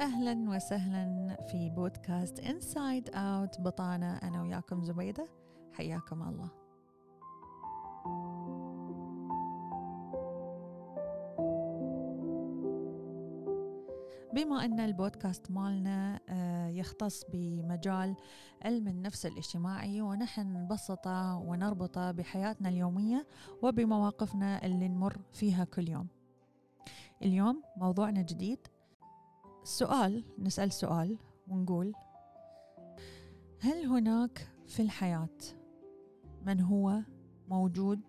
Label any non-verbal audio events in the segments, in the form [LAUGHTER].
أهلا وسهلا في بودكاست Inside Out بطانة أنا وياكم زبيدة. حياكم الله. بما أن البودكاست مالنا آه، يختص بمجال علم النفس الاجتماعي ونحن نبسطه ونربطه بحياتنا اليومية وبمواقفنا اللي نمر فيها كل يوم. اليوم موضوعنا جديد. سؤال نسأل سؤال ونقول هل هناك في الحياة من هو موجود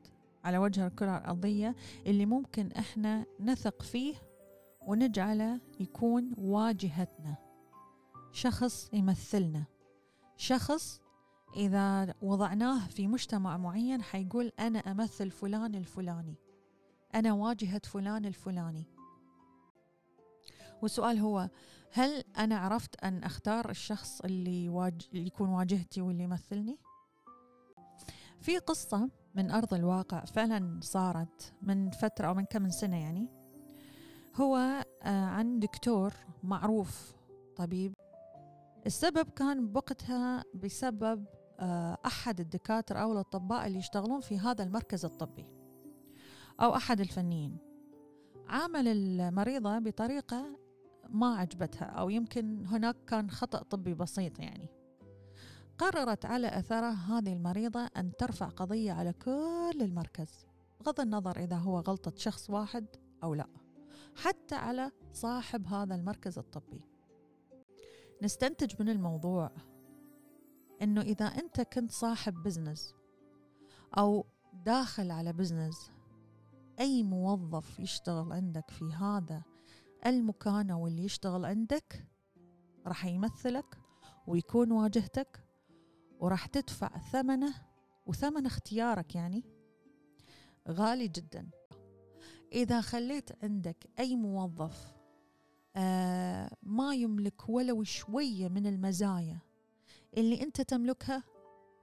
على وجه الكرة الأرضية اللي ممكن إحنا نثق فيه ونجعله يكون واجهتنا شخص يمثلنا؟ شخص إذا وضعناه في مجتمع معين حيقول أنا أمثل فلان الفلاني أنا واجهة فلان الفلاني. والسؤال هو هل أنا عرفت أن أختار الشخص اللي, واج... اللي يكون واجهتي واللي يمثلني؟ في قصة من أرض الواقع فعلا صارت من فترة أو من كم من سنة يعني. هو آه، عن دكتور معروف طبيب. السبب كان بوقتها بسبب آه، أحد الدكاترة أو الأطباء اللي يشتغلون في هذا المركز الطبي أو أحد الفنيين. عامل المريضة بطريقة ما عجبتها أو يمكن هناك كان خطأ طبي بسيط يعني. قررت على أثره هذه المريضة أن ترفع قضية على كل المركز بغض النظر إذا هو غلطة شخص واحد أو لا حتى على صاحب هذا المركز الطبي. نستنتج من الموضوع إنه إذا أنت كنت صاحب بزنس أو داخل على بزنس أي موظف يشتغل عندك في هذا المكان أو اللي يشتغل عندك راح يمثلك ويكون واجهتك وراح تدفع ثمنه وثمن اختيارك يعني غالي جدا. إذا خليت عندك أي موظف آه ما يملك ولو شوية من المزايا اللي أنت تملكها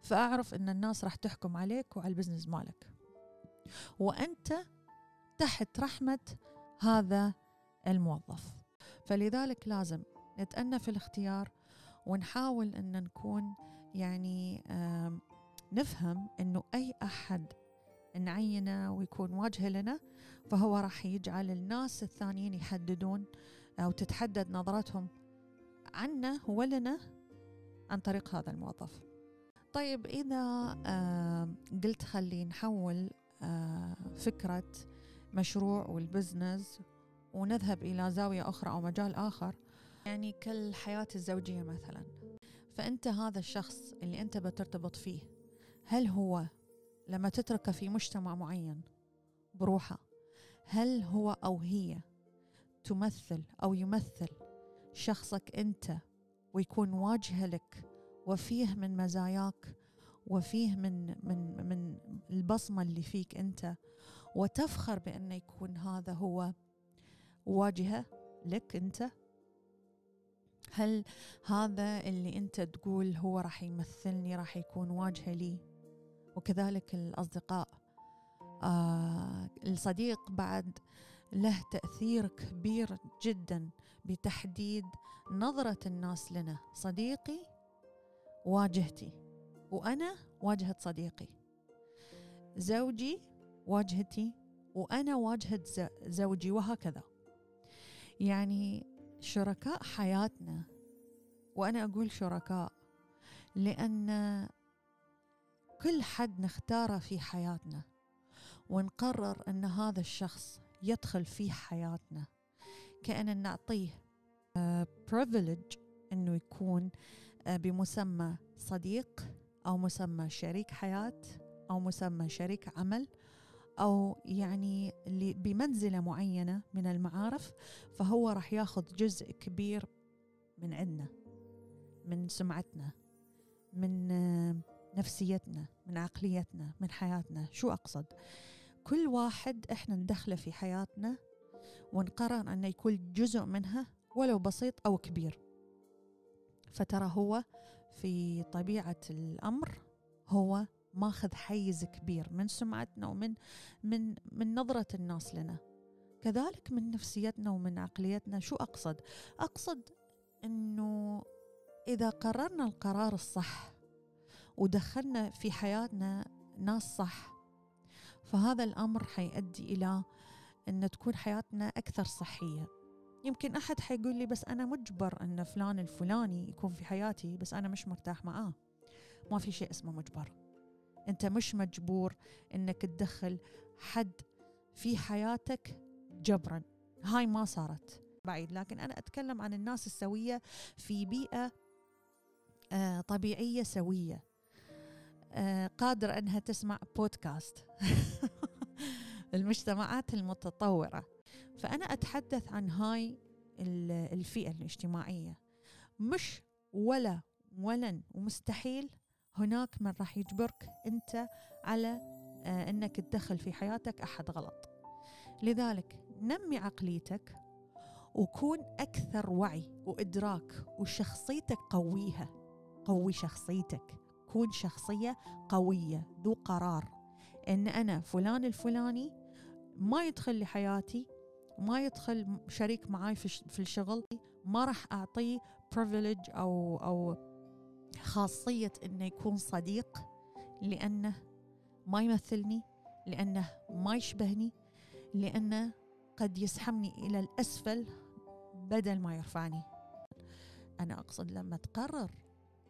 فأعرف أن الناس راح تحكم عليك وعلى البزنس مالك. وأنت تحت رحمة هذا الموظف. فلذلك لازم نتأنى في الاختيار ونحاول أن نكون يعني نفهم أنه أي أحد نعينه ويكون وجه لنا فهو راح يجعل الناس الثانيين يحددون أو تتحدد نظرتهم عنا ولنا عن طريق هذا الموظف. طيب إذا قلت خلي نحول آه فكرة مشروع والبزنس ونذهب إلى زاوية أخرى أو مجال آخر يعني كالحياة الزوجية مثلا. فأنت هذا الشخص اللي أنت بترتبط فيه هل هو لما تتركه في مجتمع معين بروحه هل هو أو هي تمثل أو يمثل شخصك أنت ويكون واجهة لك وفيه من مزاياك وفيه من من من البصمة اللي فيك أنت وتفخر بأنه يكون هذا هو واجهة لك أنت؟ هل هذا اللي أنت تقول هو راح يمثلني راح يكون واجهة لي؟ وكذلك الأصدقاء. آه الصديق بعد له تأثير كبير جدا بتحديد نظرة الناس لنا. صديقي واجهتي. وأنا واجهة صديقي. زوجي واجهتي. وأنا واجهة زوجي. وهكذا. يعني شركاء حياتنا. وأنا أقول شركاء لأن كل حد نختاره في حياتنا ونقرر أن هذا الشخص يدخل في حياتنا. كأن نعطيه privilege أنه يكون آه، بمسمى صديق أو مسمى شريك حياة أو مسمى شريك عمل أو يعني بمنزلة معينة من المعارف فهو راح ياخذ جزء كبير من عندنا من سمعتنا من آه، نفسيتنا من عقليتنا من حياتنا. شو أقصد؟ كل واحد إحنا ندخله في حياتنا ونقرر أنه يكون جزء منها ولو بسيط أو كبير. فترى هو في طبيعة الأمر هو ماخذ حيز كبير من سمعتنا ومن من من نظرة الناس لنا. كذلك من نفسيتنا ومن عقليتنا. شو أقصد؟ أقصد إنه إذا قررنا القرار الصح ودخلنا في حياتنا ناس صح فهذا الأمر حيؤدي إلى إن تكون حياتنا أكثر صحية. يمكن أحد حيقول لي بس أنا مجبر إن فلان الفلاني يكون في حياتي بس أنا مش مرتاح معاه. ما في شيء اسمه مجبر. أنت مش مجبور إنك تدخل حد في حياتك جبرا. هاي ما صارت. بعيد. لكن أنا أتكلم عن الناس السوية في بيئة آه طبيعية سوية. آه قادره إنها تسمع بودكاست [LAUGHS] المجتمعات المتطورة. فأنا أتحدث عن هاي الفئة الاجتماعية. مش ولا ولن ومستحيل هناك من راح يجبرك أنت على آه أنك تدخل في حياتك أحد غلط. لذلك نمي عقليتك وكون أكثر وعي وإدراك وشخصيتك قويها. قوي شخصيتك. كون شخصية قوية ذو قرار. إن أنا فلان الفلاني ما يدخل لحياتي ما يدخل شريك معاي في الشغل ما راح أعطيه privilege أو أو خاصية إنه يكون صديق لأنه ما يمثلني لأنه ما يشبهني لأنه قد يسحبني إلى الأسفل بدل ما يرفعني. أنا أقصد لما تقرر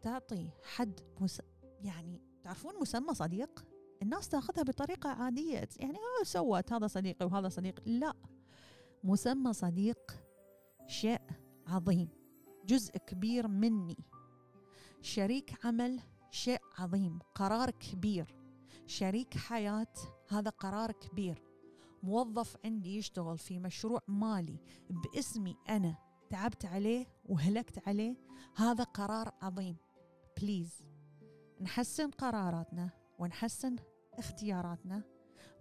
تعطي حد مس... يعني تعرفون مسمى صديق؟ الناس تأخذها بطريقة عادية. يعني هو سوت هذا صديقي وهذا صديق. لا مسمى صديق شيء عظيم جزء كبير مني. شريك عمل شيء عظيم قرار كبير. شريك حياة هذا قرار كبير. موظف عندي يشتغل في مشروع مالي باسمي أنا. تعبت عليه وهلكت عليه. هذا قرار عظيم. please نحسن قراراتنا ونحسن اختياراتنا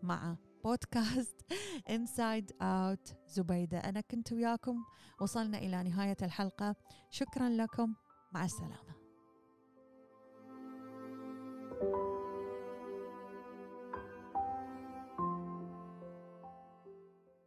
مع بودكاست [LAUGHS] Inside Out زبيدة أنا كنت وياكم. وصلنا إلى نهاية الحلقة. شكرا لكم. مع السلامة.